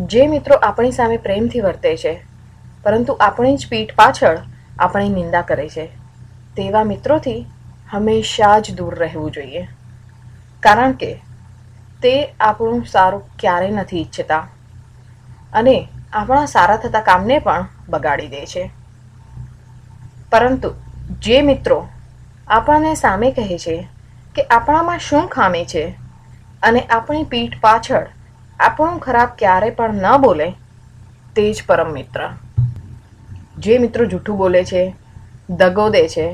જે મિત્રો આપણી સામે પ્રેમથી વર્તે છે, પરંતુ આપણી જ પીઠ પાછળ આપણી નિંદા કરે છે, તેવા મિત્રોથી હંમેશા જ દૂર રહેવું જોઈએ. કારણ કે તે આપણું સારું ક્યારેય નથી ઈચ્છતા અને આપણા સારા થતા કામને પણ બગાડી દે છે. પરંતુ જે મિત્રો આપણને સામે કહે છે કે આપણામાં શું ખામી છે અને આપણી પીઠ પાછળ આપણું ખરાબ ક્યારે પણ ન બોલે તે જ પરમ મિત્ર. જે મિત્રો જૂઠું બોલે છે, દગો દે છે